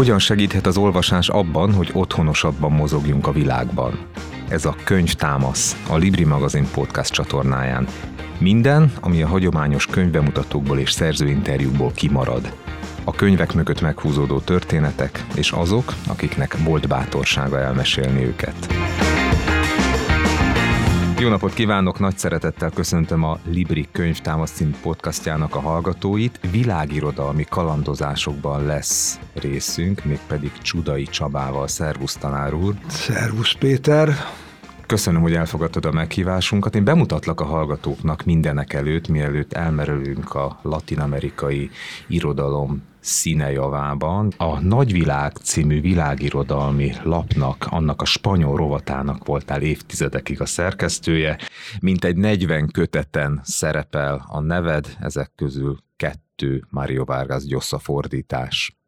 Hogyan segíthet az olvasás abban, hogy otthonosabban mozogjunk a világban? Ez a Könyv Támasz, a Libri magazin podcast csatornáján. Minden, ami a hagyományos könyvbemutatókból és szerzőinterjúkból kimarad. A könyvek mögött meghúzódó történetek, és azok, akiknek volt bátorsága elmesélni őket. Jó napot kívánok, nagy szeretettel köszöntöm a Libri Könyvtámasz című podcastjának a hallgatóit. Világirodalmi kalandozásokban lesz részünk, mégpedig Csudai Csabával. Szervusz, tanár úr! Szervusz, Péter! Köszönöm, hogy elfogadtad a meghívásunkat. Én bemutatlak a hallgatóknak mindenek előtt, mielőtt elmerülünk a latinamerikai irodalom színe javában. A Nagyvilág című világirodalmi lapnak, annak a spanyol rovatának voltál évtizedekig a szerkesztője. Mint egy 40 köteten szerepel a neved, ezek közül kettő Mario Vargas Llosa fordítás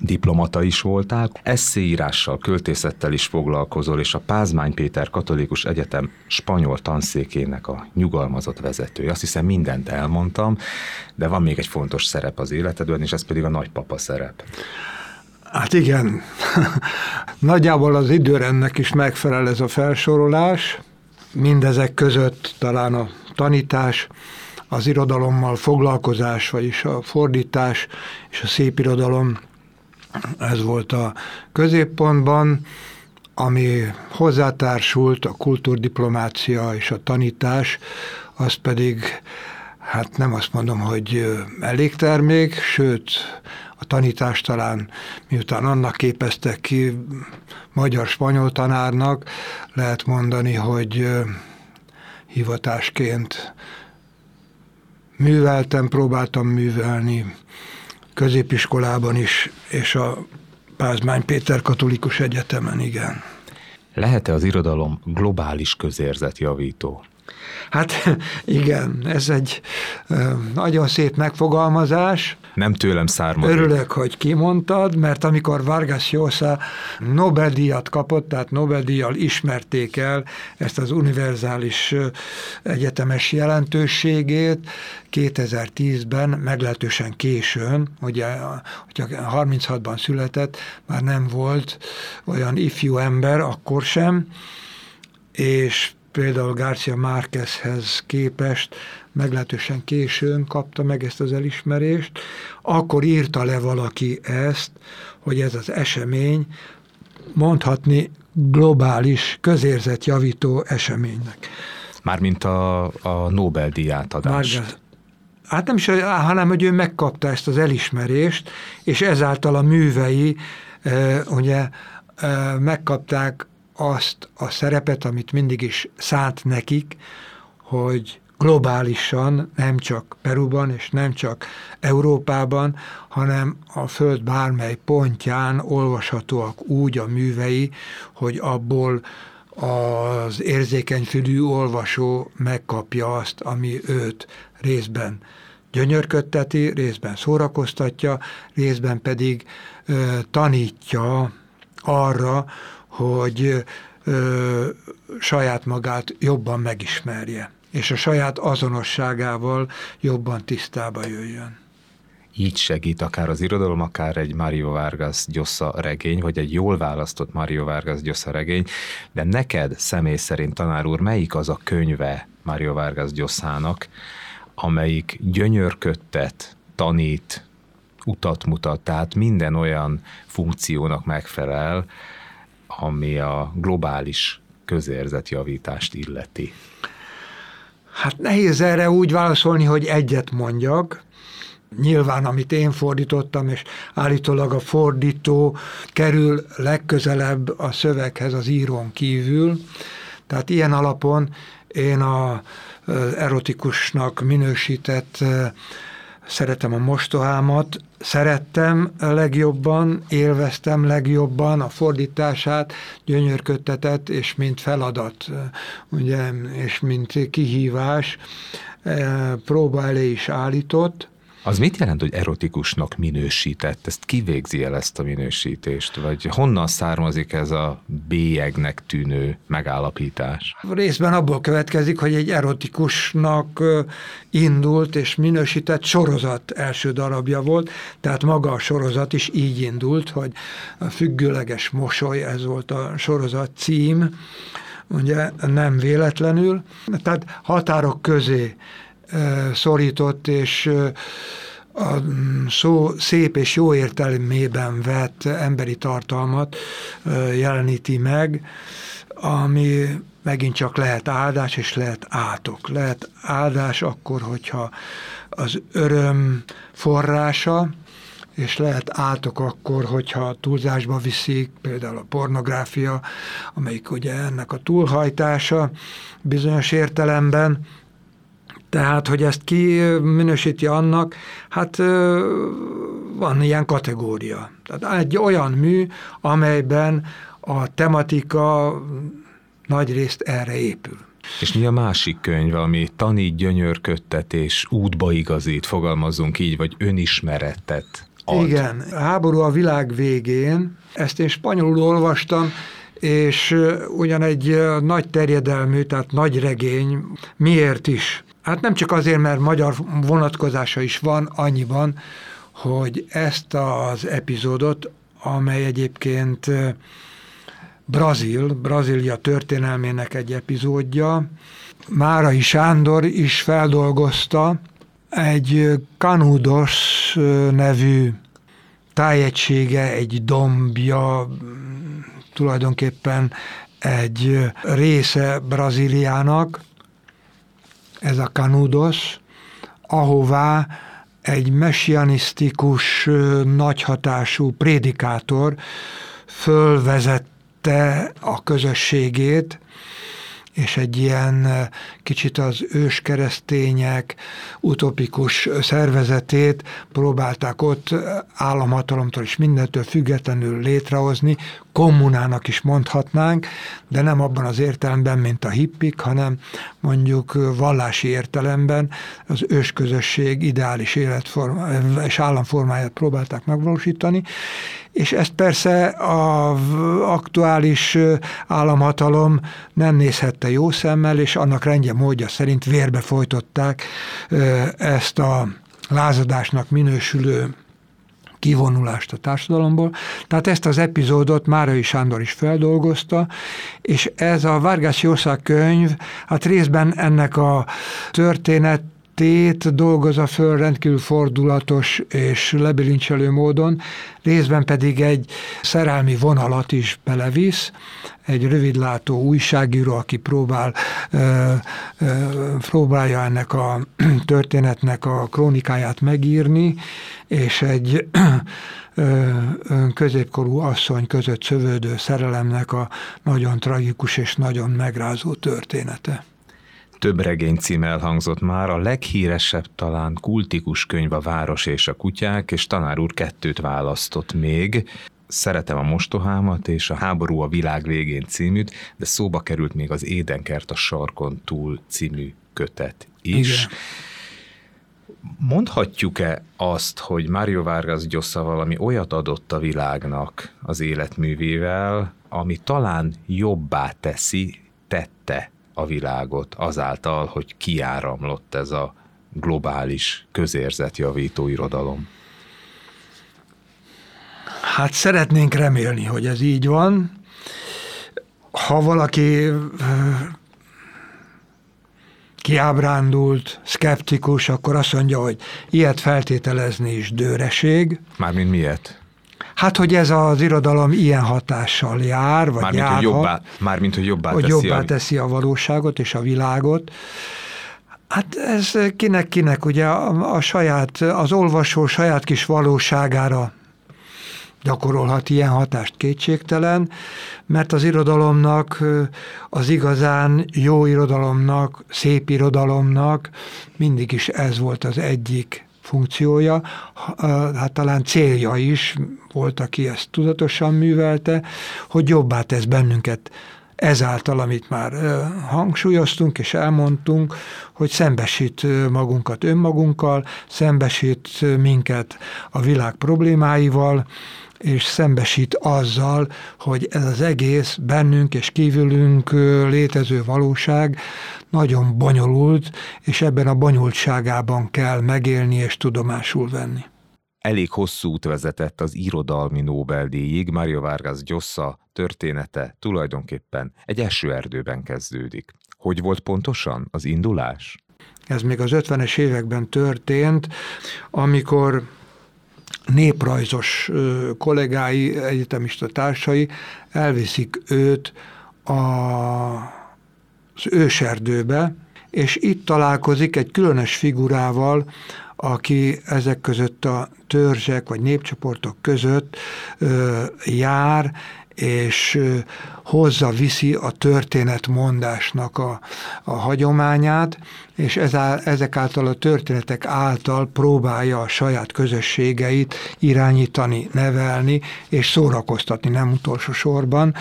diplomata is voltál, eszéírással, költészettel is foglalkozol, és a Pázmány Péter Katolikus Egyetem spanyol tanszékének a nyugalmazott vezetője. Azt hiszem mindent elmondtam, de van még egy fontos szerep az életedben, és ez pedig a nagypapa szerep. Hát igen, nagyjából az időrendnek is megfelel ez a felsorolás, mindezek között talán a tanítás, az irodalommal foglalkozás, vagyis a fordítás és a szépirodalom ez volt a középpontban, ami hozzátársult a kultúrdiplomácia és a tanítás, az pedig, hát nem azt mondom, hogy elég termék, sőt, a tanítás talán miután annak képeztek ki magyar-spanyol tanárnak, lehet mondani, hogy hivatásként műveltem, próbáltam művelni középiskolában is, és a Pázmány Péter Katolikus Egyetemen, igen. Lehet-e az irodalom globális közérzetjavító? Hát igen, ez egy nagyon szép megfogalmazás. Nem tőlem származik. Örülök, hogy kimondtad, mert amikor Vargas Llosa Nobel-díjat kapott, tehát Nobel-díjjal ismerték el ezt az univerzális egyetemes jelentőségét, 2010-ben meglehetősen későn, ugye, hogyha 36-ban született, már nem volt olyan ifjú ember, akkor sem, és például Garcia Márquezhez képest meglehetősen későn kapta meg ezt az elismerést, akkor írta le valaki ezt, hogy ez az esemény mondhatni globális közérzetjavító eseménynek. Mármint a, a Nobel-díj átadást. Már, hát nem is, hanem hogy ő megkapta ezt az elismerést, és ezáltal a művei e, ugye e, megkapták azt a szerepet, amit mindig is szánt nekik, hogy globálisan, nem csak Peruban és nem csak Európában, hanem a Föld bármely pontján olvashatóak úgy a művei, hogy abból az érzékenyfülű olvasó megkapja azt, ami őt részben gyönyörködteti, részben szórakoztatja, részben pedig ö, tanítja arra, hogy ö, saját magát jobban megismerje, és a saját azonosságával jobban tisztába jöjjön. Így segít akár az irodalom, akár egy Mario Vargas Gyossa regény, vagy egy jól választott Mario Vargas Gyossa regény, de neked személy szerint, tanár úr, melyik az a könyve Mario Vargas Gyosszának, amelyik gyönyörködtet, tanít, utat mutat, tehát minden olyan funkciónak megfelel, ami a globális közérzetjavítást illeti? Hát nehéz erre úgy válaszolni, hogy egyet mondjak. Nyilván, amit én fordítottam, és állítólag a fordító kerül legközelebb a szöveghez az írón kívül. Tehát ilyen alapon én a erotikusnak minősített szeretem a mostohámat, szerettem legjobban, élveztem legjobban a fordítását, gyönyörködtetett, és mint feladat, ugye, és mint kihívás próba elé is állított, Az mit jelent, hogy erotikusnak minősített? Ezt kivégzi el ezt a minősítést? Vagy honnan származik ez a bélyegnek tűnő megállapítás? Részben abból következik, hogy egy erotikusnak indult és minősített sorozat első darabja volt, tehát maga a sorozat is így indult, hogy a függőleges mosoly, ez volt a sorozat cím, ugye nem véletlenül, tehát határok közé szorított, és a szó szép és jó értelmében vett emberi tartalmat jeleníti meg, ami megint csak lehet áldás, és lehet átok. Lehet áldás akkor, hogyha az öröm forrása, és lehet átok akkor, hogyha túlzásba viszik, például a pornográfia, amelyik ugye ennek a túlhajtása bizonyos értelemben, tehát, hogy ezt ki minősíti annak, hát van ilyen kategória. Tehát egy olyan mű, amelyben a tematika nagy részt erre épül. És mi a másik könyv, ami tanít gyönyörködtet és útba igazít, fogalmazunk így, vagy önismeretet ad? Igen, a háború a világ végén, ezt én spanyolul olvastam, és ugyan egy nagy terjedelmű, tehát nagy regény, miért is Hát nem csak azért, mert magyar vonatkozása is van annyiban, hogy ezt az epizódot, amely egyébként Brazil, Brazília történelmének egy epizódja, Márai Sándor is feldolgozta, egy Canudos nevű tájegysége, egy dombja, tulajdonképpen egy része Brazíliának, ez a kanudos, ahová egy messianisztikus, nagyhatású prédikátor fölvezette a közösségét, és egy ilyen kicsit az őskeresztények utopikus szervezetét próbálták ott államhatalomtól és mindentől függetlenül létrehozni, kommunának is mondhatnánk, de nem abban az értelemben, mint a hippik, hanem mondjuk vallási értelemben az ősközösség ideális életforma és államformáját próbálták megvalósítani, és ezt persze az aktuális államhatalom nem nézhette jó szemmel, és annak rendje módja szerint vérbe folytották ezt a lázadásnak minősülő kivonulást a társadalomból. Tehát ezt az epizódot Márai Sándor is feldolgozta, és ez a Vargas Llosa könyv, hát részben ennek a történet tét dolgozza föl rendkívül fordulatos és lebilincselő módon, részben pedig egy szerelmi vonalat is belevisz, egy rövidlátó újságíró, aki próbál, ö, ö, próbálja ennek a történetnek a krónikáját megírni, és egy ö, középkorú asszony között szövődő szerelemnek a nagyon tragikus és nagyon megrázó története több regény cím elhangzott már, a leghíresebb talán kultikus könyv a Város és a kutyák, és tanár úr kettőt választott még. Szeretem a mostohámat és a Háború a világ végén címűt, de szóba került még az Édenkert a sarkon túl című kötet is. Igen. Mondhatjuk-e azt, hogy Mario Vargas Llosa valami olyat adott a világnak az életművével, ami talán jobbá teszi, tette a világot azáltal, hogy kiáramlott ez a globális közérzetjavító irodalom? Hát szeretnénk remélni, hogy ez így van. Ha valaki kiábrándult, szkeptikus, akkor azt mondja, hogy ilyet feltételezni is dőreség. Mármint miért? Hát, hogy ez az irodalom ilyen hatással jár, vagy mármint, járhat. Hogy jobbá, mármint, hogy jobbá, hogy teszi, jobbá a... teszi a valóságot és a világot. Hát ez kinek-kinek ugye a, a saját, az olvasó saját kis valóságára gyakorolhat ilyen hatást kétségtelen, mert az irodalomnak, az igazán jó irodalomnak, szép irodalomnak mindig is ez volt az egyik funkciója, hát talán célja is, volt, aki ezt tudatosan művelte, hogy jobbá tesz bennünket ezáltal, amit már hangsúlyoztunk és elmondtunk, hogy szembesít magunkat önmagunkkal, szembesít minket a világ problémáival, és szembesít azzal, hogy ez az egész bennünk és kívülünk létező valóság nagyon bonyolult, és ebben a bonyolultságában kell megélni és tudomásul venni. Elég hosszú út vezetett az irodalmi Nobel-díjig, Mario Vargas Llosa története tulajdonképpen egy eső erdőben kezdődik. Hogy volt pontosan az indulás? Ez még az 50-es években történt, amikor néprajzos kollégái, egyetemista társai elviszik őt a, az őserdőbe, és itt találkozik egy különös figurával, aki ezek között a törzsek vagy népcsoportok között ö, jár, és hozza, viszi a történetmondásnak a, a hagyományát, és ezek által a történetek által próbálja a saját közösségeit irányítani, nevelni, és szórakoztatni nem utolsó sorban.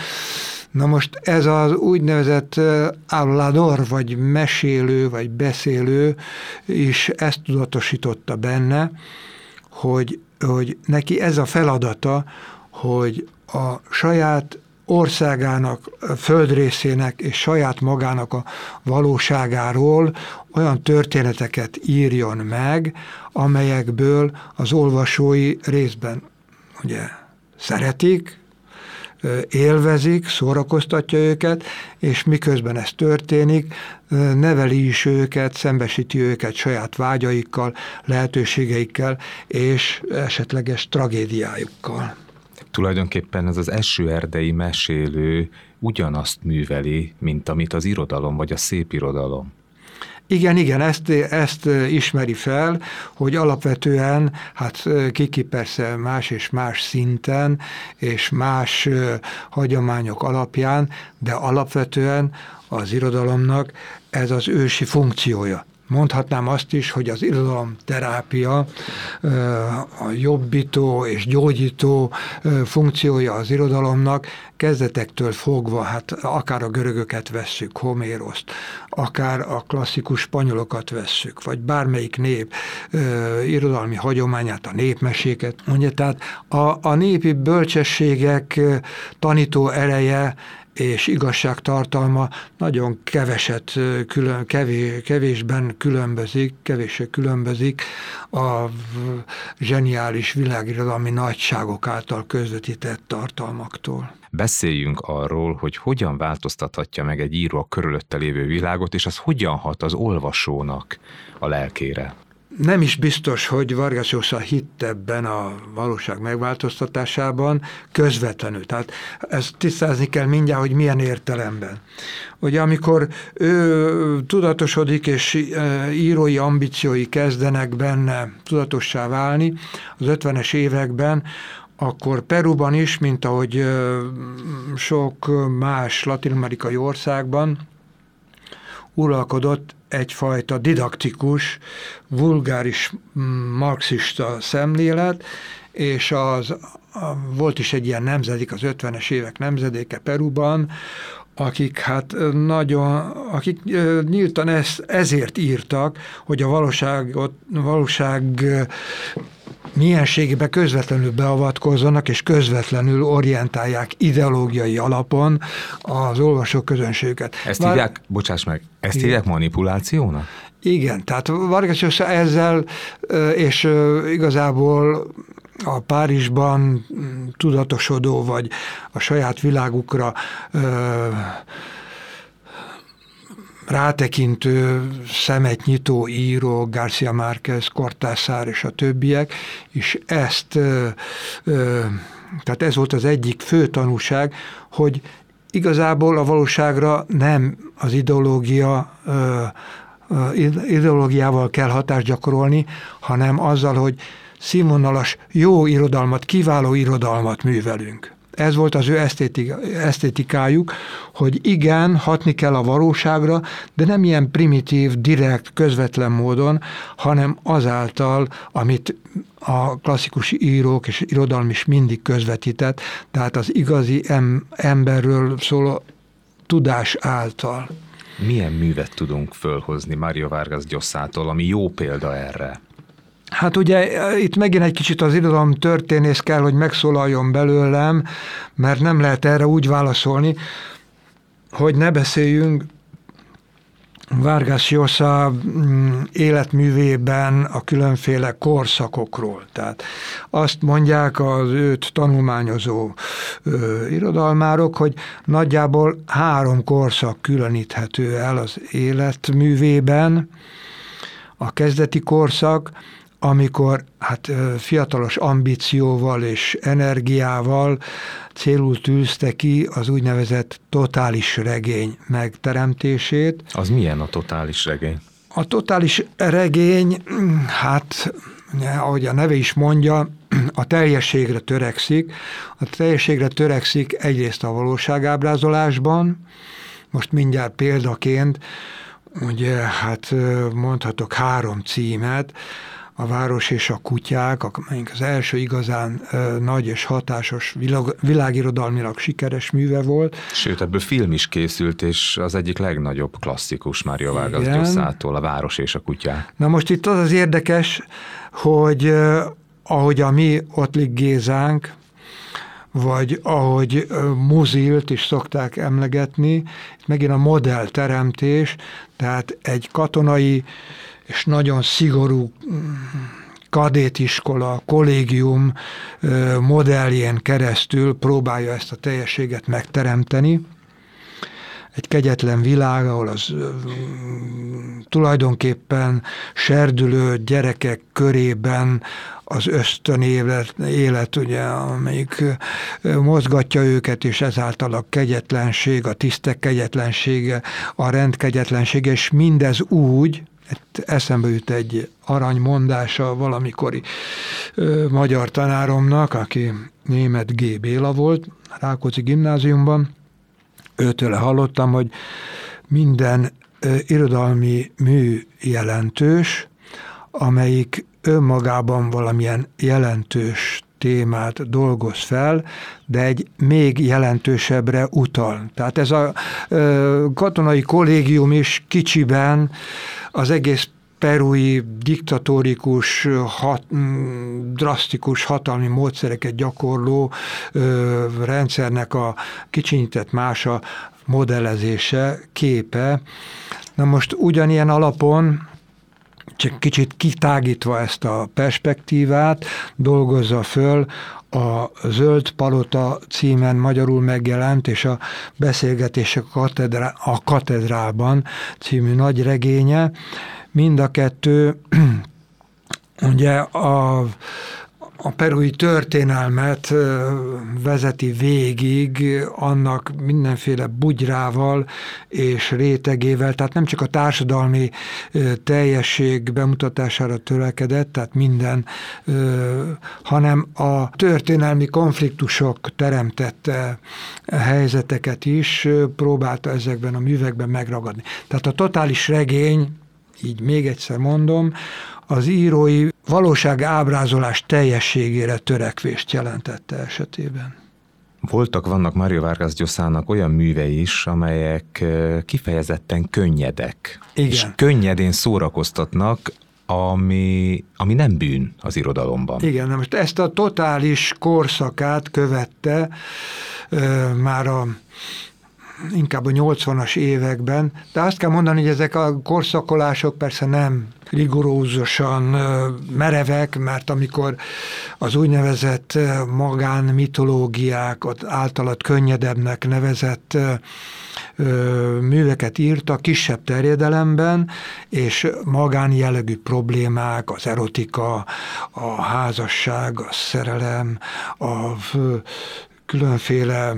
Na most ez az úgynevezett állador, vagy mesélő, vagy beszélő is ezt tudatosította benne, hogy, hogy neki ez a feladata, hogy a saját országának, földrészének és saját magának a valóságáról olyan történeteket írjon meg, amelyekből az olvasói részben ugye szeretik, élvezik, szórakoztatja őket, és miközben ez történik, neveli is őket, szembesíti őket saját vágyaikkal, lehetőségeikkel és esetleges tragédiájukkal. Tulajdonképpen ez az eső erdei mesélő ugyanazt műveli, mint amit az irodalom vagy a szép irodalom. Igen, igen, ezt, ezt ismeri fel, hogy alapvetően, hát kiki persze más és más szinten, és más hagyományok alapján, de alapvetően az irodalomnak ez az ősi funkciója. Mondhatnám azt is, hogy az terápia, a jobbító és gyógyító funkciója az irodalomnak kezdetektől fogva, hát akár a görögöket vesszük, Homéroszt, akár a klasszikus spanyolokat vesszük, vagy bármelyik nép irodalmi hagyományát, a népmeséket, mondja, tehát a, a népi bölcsességek tanító ereje és igazságtartalma nagyon keveset, külön, kevés, kevésben különbözik, kevéssé különbözik a zseniális világirodalmi nagyságok által közvetített tartalmaktól. Beszéljünk arról, hogy hogyan változtathatja meg egy író a körülötte lévő világot, és az hogyan hat az olvasónak a lelkére nem is biztos, hogy Vargas Llosa hitt ebben a valóság megváltoztatásában közvetlenül. Tehát ezt tisztázni kell mindjárt, hogy milyen értelemben. Ugye amikor ő tudatosodik, és írói ambíciói kezdenek benne tudatossá válni az 50-es években, akkor Peruban is, mint ahogy sok más latin-amerikai országban, uralkodott egyfajta didaktikus, vulgáris marxista szemlélet, és az, volt is egy ilyen nemzedék, az 50-es évek nemzedéke Peruban, akik hát nagyon, akik nyíltan ez, ezért írtak, hogy a valóságot, valóság mienségébe közvetlenül beavatkozzanak, és közvetlenül orientálják ideológiai alapon az olvasók közönségüket. Ezt Vár... hívják, bocsáss meg, ezt igen. hívják manipulációnak? Igen, tehát Vargas ezzel, és igazából a Párizsban tudatosodó, vagy a saját világukra rátekintő, szemet nyitó író, Garcia Márquez, Cortázar és a többiek, és ezt, tehát ez volt az egyik fő tanúság, hogy igazából a valóságra nem az ideológia ideológiával kell hatást gyakorolni, hanem azzal, hogy színvonalas, jó irodalmat, kiváló irodalmat művelünk. Ez volt az ő esztétikájuk, hogy igen, hatni kell a valóságra, de nem ilyen primitív, direkt, közvetlen módon, hanem azáltal, amit a klasszikus írók és irodalom is mindig közvetített, tehát az igazi em- emberről szóló tudás által. Milyen művet tudunk fölhozni Mario Vargas Gyosszától, ami jó példa erre? Hát ugye itt megint egy kicsit az irodalom történész kell, hogy megszólaljon belőlem, mert nem lehet erre úgy válaszolni, hogy ne beszéljünk Vargas Llosa mm, életművében a különféle korszakokról. Tehát azt mondják az őt tanulmányozó ö, irodalmárok, hogy nagyjából három korszak különíthető el az életművében. A kezdeti korszak, amikor hát fiatalos ambícióval és energiával célul tűzte ki az úgynevezett totális regény megteremtését. Az milyen a totális regény? A totális regény, hát ahogy a neve is mondja, a teljességre törekszik. A teljességre törekszik egyrészt a valóságábrázolásban, most mindjárt példaként, ugye hát mondhatok három címet, a város és a kutyák, amelyik az első igazán nagy és hatásos világ, világirodalmilag sikeres műve volt. Sőt, ebből film is készült, és az egyik legnagyobb klasszikus Mária Vargas Gyuszától, a város és a kutyák. Na most itt az az érdekes, hogy ahogy a mi Ottlik Gézánk, vagy ahogy muzilt is szokták emlegetni, itt megint a modellteremtés, tehát egy katonai és nagyon szigorú kadétiskola, kollégium modelljén keresztül próbálja ezt a teljességet megteremteni. Egy kegyetlen világ, ahol az tulajdonképpen serdülő gyerekek körében az ösztön élet, élet ugye, amelyik mozgatja őket, és ezáltal a kegyetlenség, a tisztek kegyetlensége, a rend kegyetlensége, és mindez úgy, eszembe jut egy arany mondása valamikori ö, magyar tanáromnak, aki német G. Béla volt, Rákóczi gimnáziumban. Őtől hallottam, hogy minden ö, irodalmi mű jelentős, amelyik önmagában valamilyen jelentős témát dolgoz fel, de egy még jelentősebbre utal. Tehát ez a ö, katonai kollégium is kicsiben az egész perui diktatórikus, hat, drasztikus hatalmi módszereket gyakorló ö, rendszernek a kicsinyített mása modellezése, képe. Na most ugyanilyen alapon csak kicsit kitágítva ezt a perspektívát, dolgozza föl a Zöld Palota címen magyarul megjelent, és a Beszélgetések a, katedrá, a katedrában című nagy regénye. Mind a kettő ugye a, a perui történelmet vezeti végig annak mindenféle bugyrával és rétegével, tehát nem csak a társadalmi teljesség bemutatására törekedett, tehát minden, hanem a történelmi konfliktusok teremtette helyzeteket is próbálta ezekben a művekben megragadni. Tehát a totális regény, így még egyszer mondom, az írói valóság ábrázolás teljességére törekvést jelentette esetében. Voltak, vannak Mario Vargas Gyoszának olyan művei is, amelyek kifejezetten könnyedek. Igen. És könnyedén szórakoztatnak, ami, ami nem bűn az irodalomban. Igen, most ezt a totális korszakát követte ö, már a inkább a 80-as években, de azt kell mondani, hogy ezek a korszakolások persze nem rigorózusan merevek, mert amikor az úgynevezett magánmitológiák, általad könnyedebnek nevezett műveket írta kisebb terjedelemben, és magánjellegű problémák, az erotika, a házasság, a szerelem, a különféle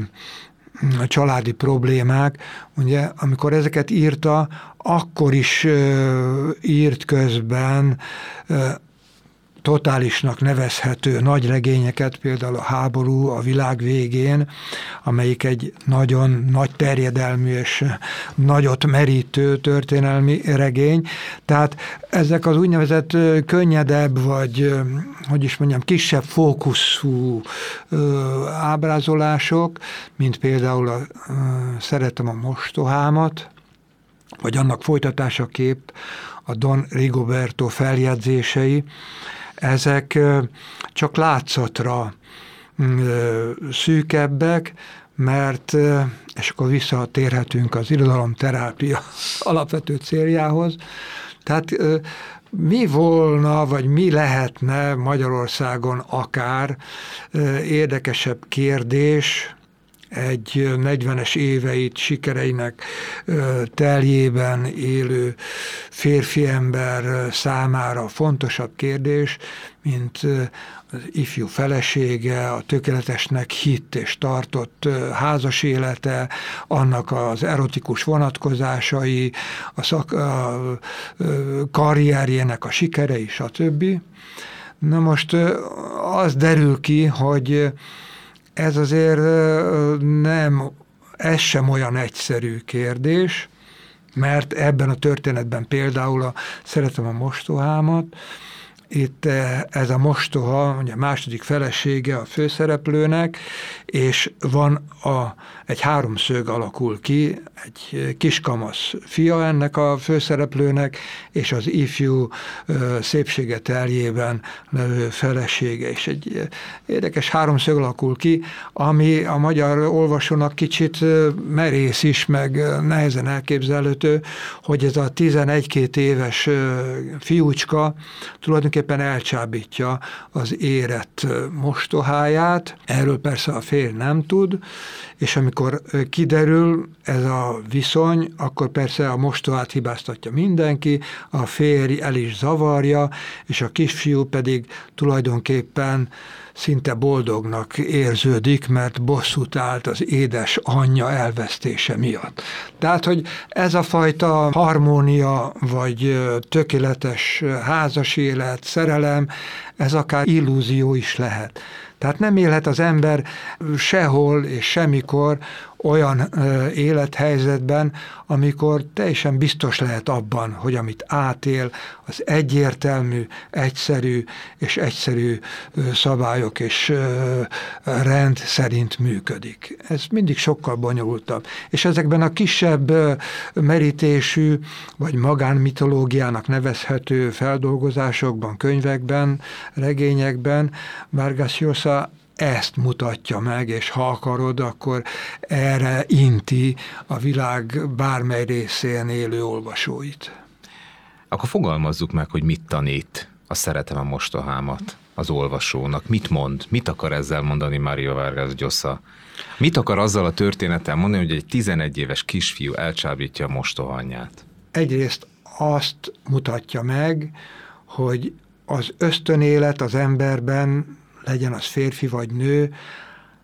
családi problémák, ugye, amikor ezeket írta, akkor is írt közben totálisnak nevezhető nagy regényeket, például a háború a világ végén, amelyik egy nagyon nagy terjedelmű és nagyot merítő történelmi regény. Tehát ezek az úgynevezett könnyedebb, vagy hogy is mondjam, kisebb fókuszú ábrázolások, mint például a, Szeretem a mostohámat, vagy annak folytatásaképp a Don Rigoberto feljegyzései, ezek csak látszatra szűkebbek, mert, és akkor visszatérhetünk az irodalomterápia alapvető céljához, tehát mi volna, vagy mi lehetne Magyarországon akár érdekesebb kérdés, egy 40-es éveit sikereinek teljében élő férfi ember számára fontosabb kérdés, mint az ifjú felesége, a tökéletesnek hitt és tartott házas élete, annak az erotikus vonatkozásai, a, szak, a karrierjének a sikerei, stb. Na most az derül ki, hogy ez azért nem, ez sem olyan egyszerű kérdés, mert ebben a történetben például a Szeretem a mostohámat, itt eh, ez a mostoha, ugye második felesége a főszereplőnek, és van a, egy háromszög alakul ki, egy kiskamasz fia ennek a főszereplőnek, és az ifjú szépsége teljében levő felesége, és egy érdekes háromszög alakul ki, ami a magyar olvasónak kicsit merész is, meg nehezen elképzelhető, hogy ez a 11-2 éves fiúcska tulajdonképpen elcsábítja az érett mostoháját, erről persze a fél nem tud, és amikor kiderül ez a viszony, akkor persze a mostohát hibáztatja mindenki, a férj el is zavarja, és a kisfiú pedig tulajdonképpen szinte boldognak érződik, mert bosszút állt az édes anyja elvesztése miatt. Tehát, hogy ez a fajta harmónia, vagy tökéletes házas élet, szerelem, ez akár illúzió is lehet. Tehát nem élhet az ember sehol és semmikor olyan élethelyzetben, amikor teljesen biztos lehet abban, hogy amit átél, az egyértelmű, egyszerű és egyszerű szabályok és rend szerint működik. Ez mindig sokkal bonyolultabb. És ezekben a kisebb merítésű, vagy magánmitológiának nevezhető feldolgozásokban, könyvekben, regényekben Vargas Llosa ezt mutatja meg, és ha akarod, akkor erre inti a világ bármely részén élő olvasóit. Akkor fogalmazzuk meg, hogy mit tanít a Szeretem a mostohámat az olvasónak. Mit mond? Mit akar ezzel mondani Mario Vargas Llosa? Mit akar azzal a történettel mondani, hogy egy 11 éves kisfiú elcsábítja a mostohanyját? Egyrészt azt mutatja meg, hogy az ösztönélet az emberben legyen az férfi vagy nő,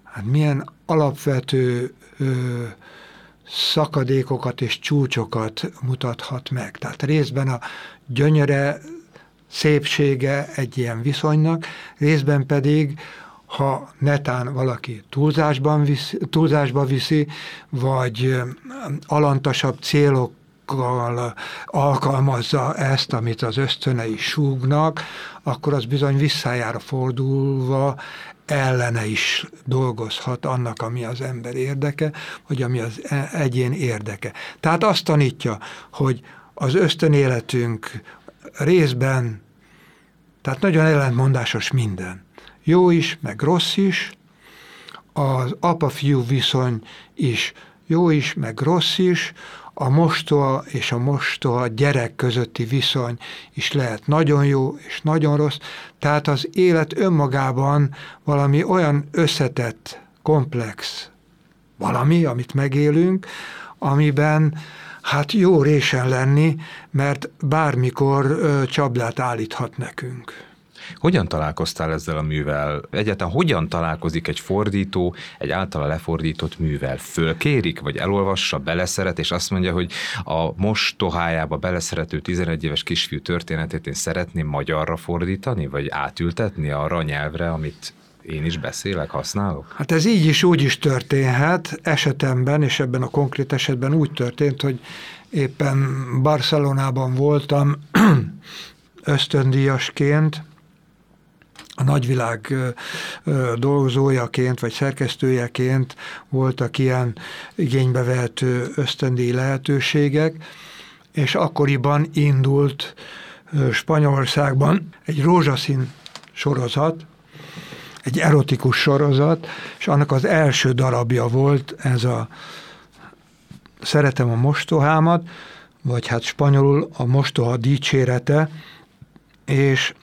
hát milyen alapvető ö, szakadékokat és csúcsokat mutathat meg. Tehát részben a gyönyöre, szépsége egy ilyen viszonynak, részben pedig ha netán valaki túlzásban viszi, túlzásba viszi, vagy alantasabb célok alkalmazza ezt, amit az ösztönei súgnak, akkor az bizony visszájára fordulva ellene is dolgozhat annak, ami az ember érdeke, vagy ami az e- egyén érdeke. Tehát azt tanítja, hogy az ösztönéletünk részben, tehát nagyon ellentmondásos minden. Jó is, meg rossz is, az apa-fiú viszony is jó is, meg rossz is, a mostoha és a mostoha gyerek közötti viszony is lehet nagyon jó és nagyon rossz, tehát az élet önmagában valami olyan összetett, komplex valami, amit megélünk, amiben hát jó résen lenni, mert bármikor ö, csablát állíthat nekünk. Hogyan találkoztál ezzel a művel? Egyáltalán hogyan találkozik egy fordító egy általa lefordított művel? Fölkérik, vagy elolvassa, beleszeret, és azt mondja, hogy a mostohájába beleszerető 11 éves kisfiú történetét én szeretném magyarra fordítani, vagy átültetni arra a nyelvre, amit én is beszélek, használok? Hát ez így is úgy is történhet, esetemben, és ebben a konkrét esetben úgy történt, hogy éppen Barcelonában voltam ösztöndíjasként, a nagyvilág dolgozójaként vagy szerkesztőjeként voltak ilyen igénybevehető ösztöndíj lehetőségek, és akkoriban indult Spanyolországban egy rózsaszín sorozat, egy erotikus sorozat, és annak az első darabja volt ez a Szeretem a mostohámat, vagy hát spanyolul a mostoha dicsérete, és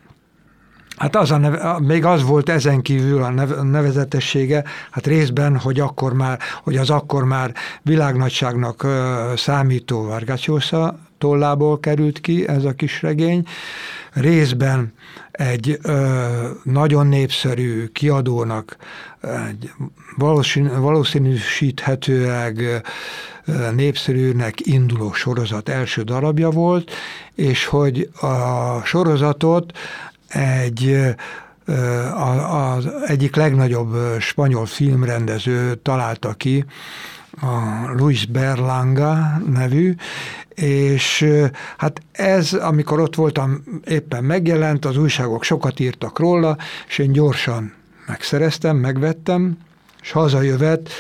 Hát az a neve, még az volt ezen kívül a nevezetessége, hát részben, hogy akkor már, hogy az akkor már világnagyságnak számító Vargas Llosa tollából került ki ez a kis regény, részben egy ö, nagyon népszerű kiadónak egy valószínű, valószínűsíthetőleg népszerűnek induló sorozat első darabja volt, és hogy a sorozatot egy az egyik legnagyobb spanyol filmrendező találta ki, a Luis Berlanga nevű, és hát ez, amikor ott voltam, éppen megjelent, az újságok sokat írtak róla, és én gyorsan megszereztem, megvettem, és hazajövet,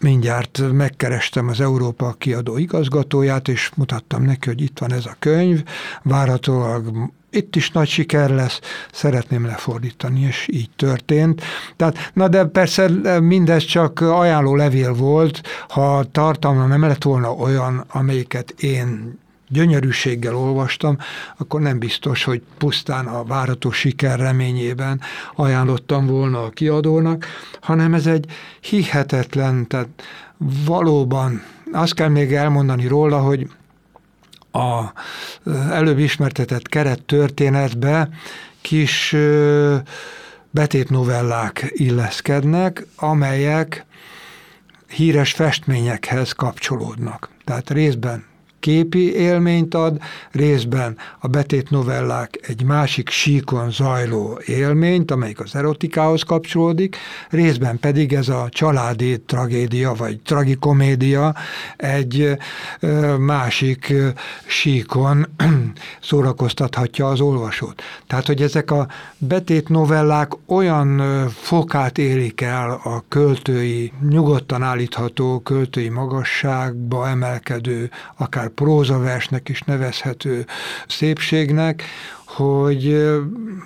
mindjárt megkerestem az Európa kiadó igazgatóját, és mutattam neki, hogy itt van ez a könyv, várhatólag itt is nagy siker lesz, szeretném lefordítani, és így történt. Tehát, na de persze mindez csak ajánló levél volt, ha tartalma nem lett volna olyan, amelyiket én gyönyörűséggel olvastam, akkor nem biztos, hogy pusztán a várható siker reményében ajánlottam volna a kiadónak, hanem ez egy hihetetlen, tehát valóban azt kell még elmondani róla, hogy a előbb ismertetett keret történetbe kis betétnovellák illeszkednek, amelyek híres festményekhez kapcsolódnak. Tehát részben képi élményt ad, részben a betét novellák egy másik síkon zajló élményt, amelyik az erotikához kapcsolódik, részben pedig ez a családi tragédia, vagy tragikomédia egy másik síkon szórakoztathatja az olvasót. Tehát, hogy ezek a betét novellák olyan fokát érik el a költői, nyugodtan állítható költői magasságba emelkedő, akár akár prózaversnek is nevezhető szépségnek, hogy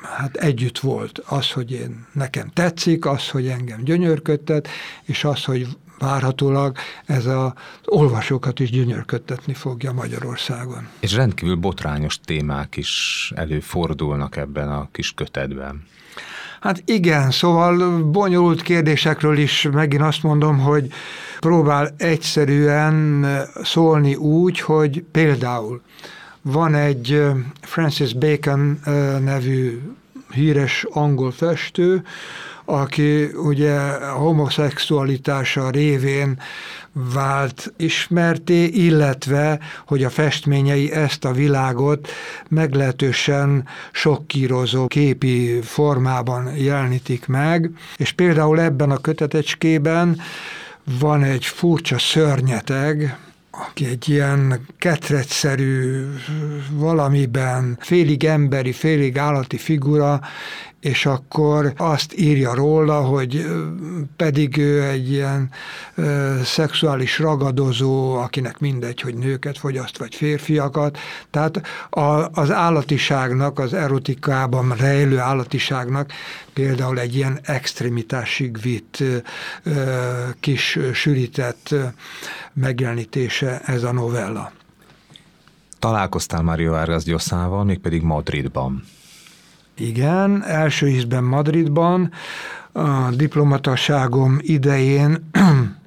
hát együtt volt az, hogy én nekem tetszik, az, hogy engem gyönyörködtet, és az, hogy várhatólag ez az olvasókat is gyönyörködtetni fogja Magyarországon. És rendkívül botrányos témák is előfordulnak ebben a kis kötetben. Hát igen, szóval bonyolult kérdésekről is megint azt mondom, hogy próbál egyszerűen szólni úgy, hogy például van egy Francis Bacon nevű híres angol festő, aki ugye a homoszexualitása révén vált ismerté, illetve, hogy a festményei ezt a világot meglehetősen sokkírozó képi formában jelenítik meg, és például ebben a kötetecskében van egy furcsa szörnyeteg, aki egy ilyen ketrecszerű valamiben félig emberi, félig állati figura, és akkor azt írja róla, hogy pedig ő egy ilyen ö, szexuális ragadozó, akinek mindegy, hogy nőket fogyaszt, vagy férfiakat. Tehát a, az állatiságnak, az erotikában rejlő állatiságnak például egy ilyen extremitásig vitt ö, kis sűrített megjelenítése ez a novella. Találkoztál Mario Vargas Llosával, mégpedig Madridban. Igen, első ízben Madridban, a diplomataságom idején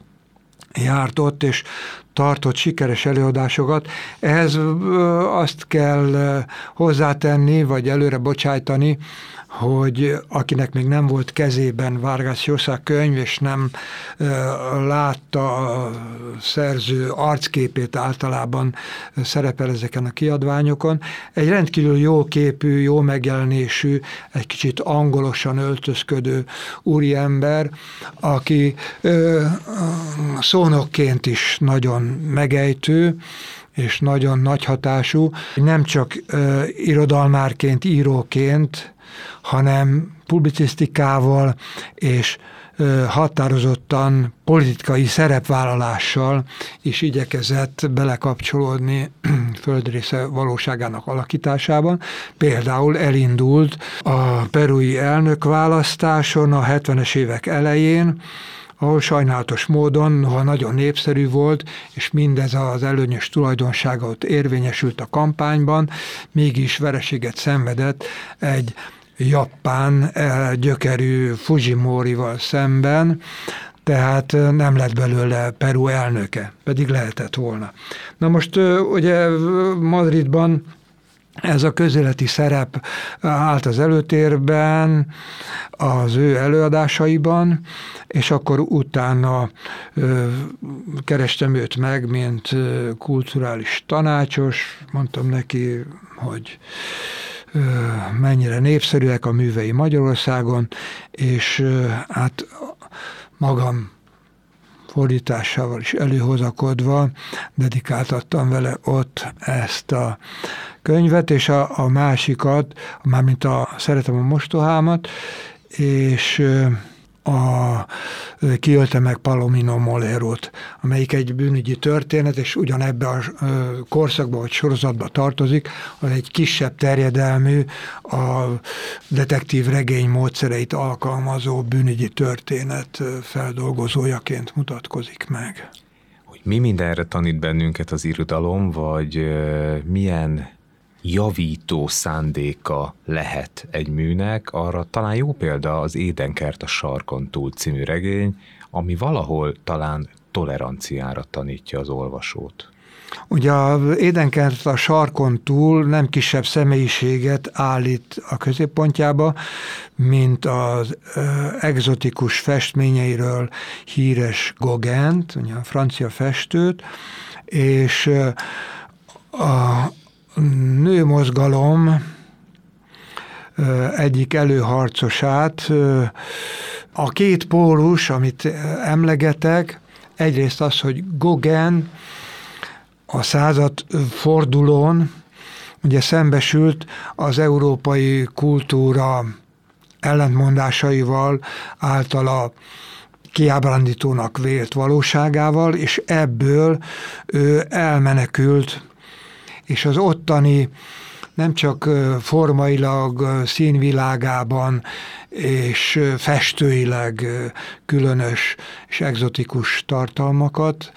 járt ott, és tartott sikeres előadásokat. Ehhez azt kell hozzátenni, vagy előre bocsájtani, hogy akinek még nem volt kezében Vargas Llosa könyv, és nem látta a szerző arcképét általában szerepel ezeken a kiadványokon, egy rendkívül jó képű, jó megjelenésű, egy kicsit angolosan öltözködő úriember, aki szónokként is nagyon megejtő, és nagyon nagy hatású, nem csak ö, irodalmárként, íróként, hanem publicisztikával és határozottan politikai szerepvállalással is igyekezett belekapcsolódni földrésze valóságának alakításában. Például elindult a perui elnökválasztáson a 70-es évek elején, ahol sajnálatos módon, ha nagyon népszerű volt, és mindez az előnyös tulajdonsága ott érvényesült a kampányban, mégis vereséget szenvedett egy japán eh, gyökerű Fujimorival szemben, tehát eh, nem lett belőle Peru elnöke, pedig lehetett volna. Na most eh, ugye Madridban ez a közéleti szerep állt az előtérben, az ő előadásaiban, és akkor utána ö, kerestem őt meg, mint ö, kulturális tanácsos, mondtam neki, hogy mennyire népszerűek a művei Magyarországon, és hát magam fordításával is előhozakodva dedikáltattam vele ott ezt a könyvet, és a, a másikat, mármint a Szeretem a mostohámat, és a kiölte meg Palomino Molerot, amelyik egy bűnügyi történet, és ugyanebbe a korszakba vagy sorozatba tartozik, az egy kisebb terjedelmű, a detektív regény módszereit alkalmazó bűnügyi történet feldolgozójaként mutatkozik meg. Hogy mi mindenre tanít bennünket az irodalom, vagy milyen javító szándéka lehet egy műnek, arra talán jó példa az Édenkert a sarkon túl című regény, ami valahol talán toleranciára tanítja az olvasót. Ugye az Édenkert a sarkon túl nem kisebb személyiséget állít a középpontjába, mint az egzotikus festményeiről híres Gogent, ugye a francia festőt, és a, nőmozgalom egyik előharcosát. A két pólus, amit emlegetek, egyrészt az, hogy Gogen a század fordulón ugye szembesült az európai kultúra ellentmondásaival, általa kiábrándítónak vélt valóságával, és ebből ő elmenekült és az ottani nem csak formailag, színvilágában és festőileg különös és egzotikus tartalmakat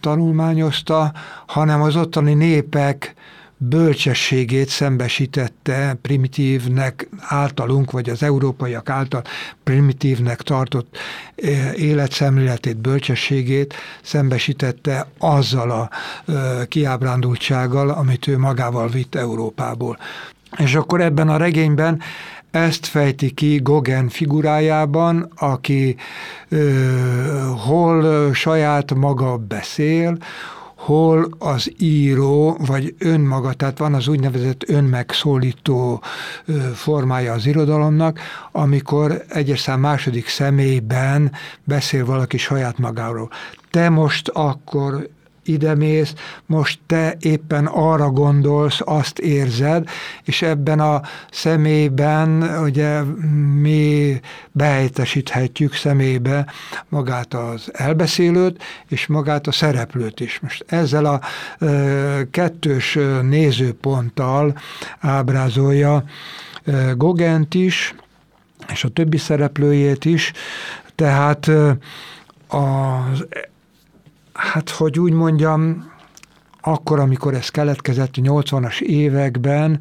tanulmányozta, hanem az ottani népek bölcsességét szembesítette primitívnek általunk, vagy az európaiak által primitívnek tartott eh, életszemléletét, bölcsességét szembesítette azzal a eh, kiábrándultsággal, amit ő magával vitt Európából. És akkor ebben a regényben ezt fejti ki Gogen figurájában, aki ö, eh, hol saját maga beszél, hol az író, vagy önmaga, tehát van az úgynevezett önmegszólító formája az irodalomnak, amikor egyes szám második személyben beszél valaki saját magáról. Te most akkor idemész, most te éppen arra gondolsz, azt érzed, és ebben a személyben ugye mi behelyettesíthetjük személybe magát az elbeszélőt, és magát a szereplőt is. Most ezzel a ö, kettős nézőponttal ábrázolja ö, Gogent is, és a többi szereplőjét is, tehát az hát hogy úgy mondjam, akkor, amikor ez keletkezett a 80-as években,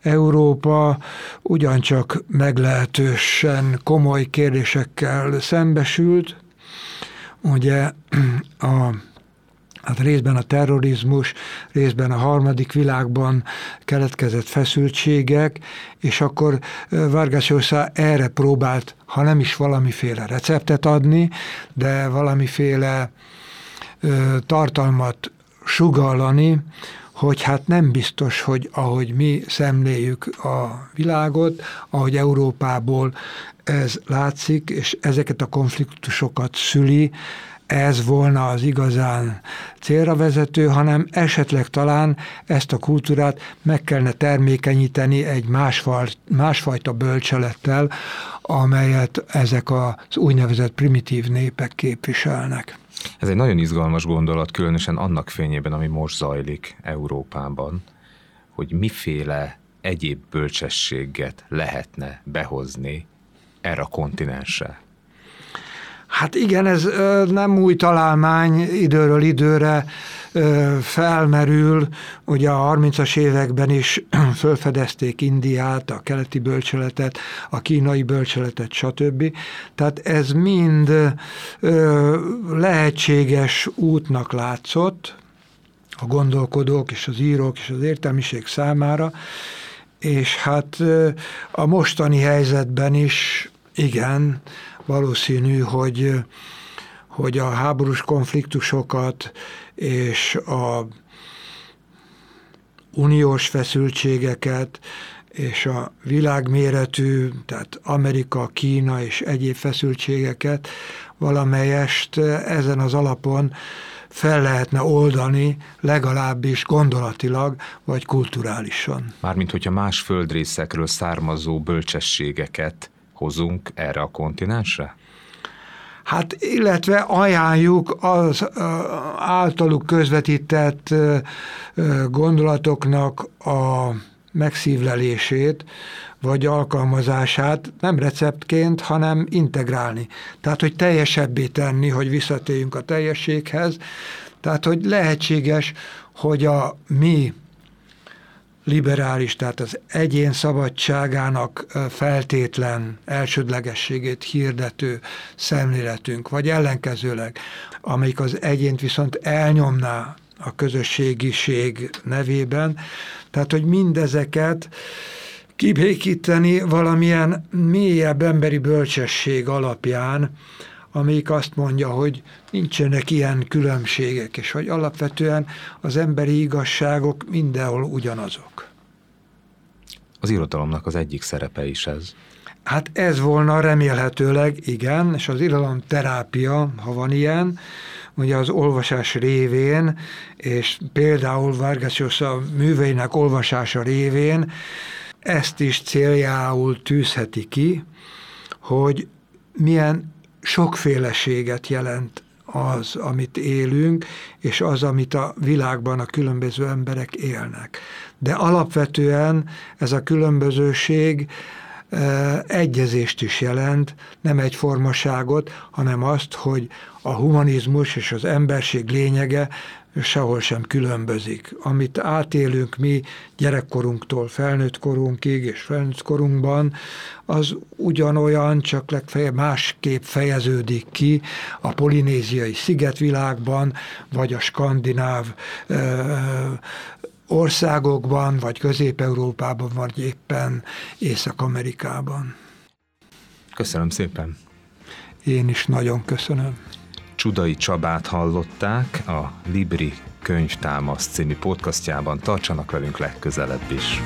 Európa ugyancsak meglehetősen komoly kérdésekkel szembesült. Ugye a hát részben a terrorizmus, részben a harmadik világban keletkezett feszültségek, és akkor Vargas Llosa erre próbált, ha nem is valamiféle receptet adni, de valamiféle tartalmat sugallani, hogy hát nem biztos, hogy ahogy mi szemléljük a világot, ahogy Európából ez látszik, és ezeket a konfliktusokat szüli, ez volna az igazán célra vezető, hanem esetleg talán ezt a kultúrát meg kellene termékenyíteni egy másfajta, másfajta bölcselettel, amelyet ezek az úgynevezett primitív népek képviselnek. Ez egy nagyon izgalmas gondolat, különösen annak fényében, ami most zajlik Európában, hogy miféle egyéb bölcsességet lehetne behozni erre a kontinensre. Hát igen, ez nem új találmány, időről időre felmerül, ugye a 30-as években is felfedezték Indiát, a keleti bölcseletet, a kínai bölcseletet, stb. Tehát ez mind lehetséges útnak látszott a gondolkodók és az írók és az értelmiség számára, és hát a mostani helyzetben is igen, valószínű, hogy, hogy a háborús konfliktusokat és a uniós feszültségeket és a világméretű, tehát Amerika, Kína és egyéb feszültségeket valamelyest ezen az alapon fel lehetne oldani, legalábbis gondolatilag, vagy kulturálisan. Mármint, hogyha más földrészekről származó bölcsességeket hozunk erre a kontinensre? Hát, illetve ajánljuk az általuk közvetített gondolatoknak a megszívlelését, vagy alkalmazását nem receptként, hanem integrálni. Tehát, hogy teljesebbé tenni, hogy visszatérjünk a teljességhez. Tehát, hogy lehetséges, hogy a mi liberális, tehát az egyén szabadságának feltétlen elsődlegességét hirdető szemléletünk, vagy ellenkezőleg, amelyik az egyént viszont elnyomná a közösségiség nevében, tehát hogy mindezeket kibékíteni valamilyen mélyebb emberi bölcsesség alapján, amelyik azt mondja, hogy nincsenek ilyen különbségek, és hogy alapvetően az emberi igazságok mindenhol ugyanazok. Az irodalomnak az egyik szerepe is ez. Hát ez volna remélhetőleg, igen, és az irodalom terápia, ha van ilyen, ugye az olvasás révén, és például Vargas Llosa műveinek olvasása révén ezt is céljául tűzheti ki, hogy milyen sokféleséget jelent az, amit élünk, és az, amit a világban a különböző emberek élnek. De alapvetően ez a különbözőség e, egyezést is jelent, nem egyformaságot, hanem azt, hogy a humanizmus és az emberség lényege sehol sem különbözik. Amit átélünk mi gyerekkorunktól felnőtt korunkig és felnőtt korunkban, az ugyanolyan, csak legfeljebb másképp fejeződik ki a polinéziai szigetvilágban, vagy a skandináv ö, országokban, vagy Közép-Európában, vagy éppen Észak-Amerikában. Köszönöm szépen! Én is nagyon köszönöm. Csudai Csabát hallották a Libri könyvtámasz című podcastjában. Tartsanak velünk legközelebb is!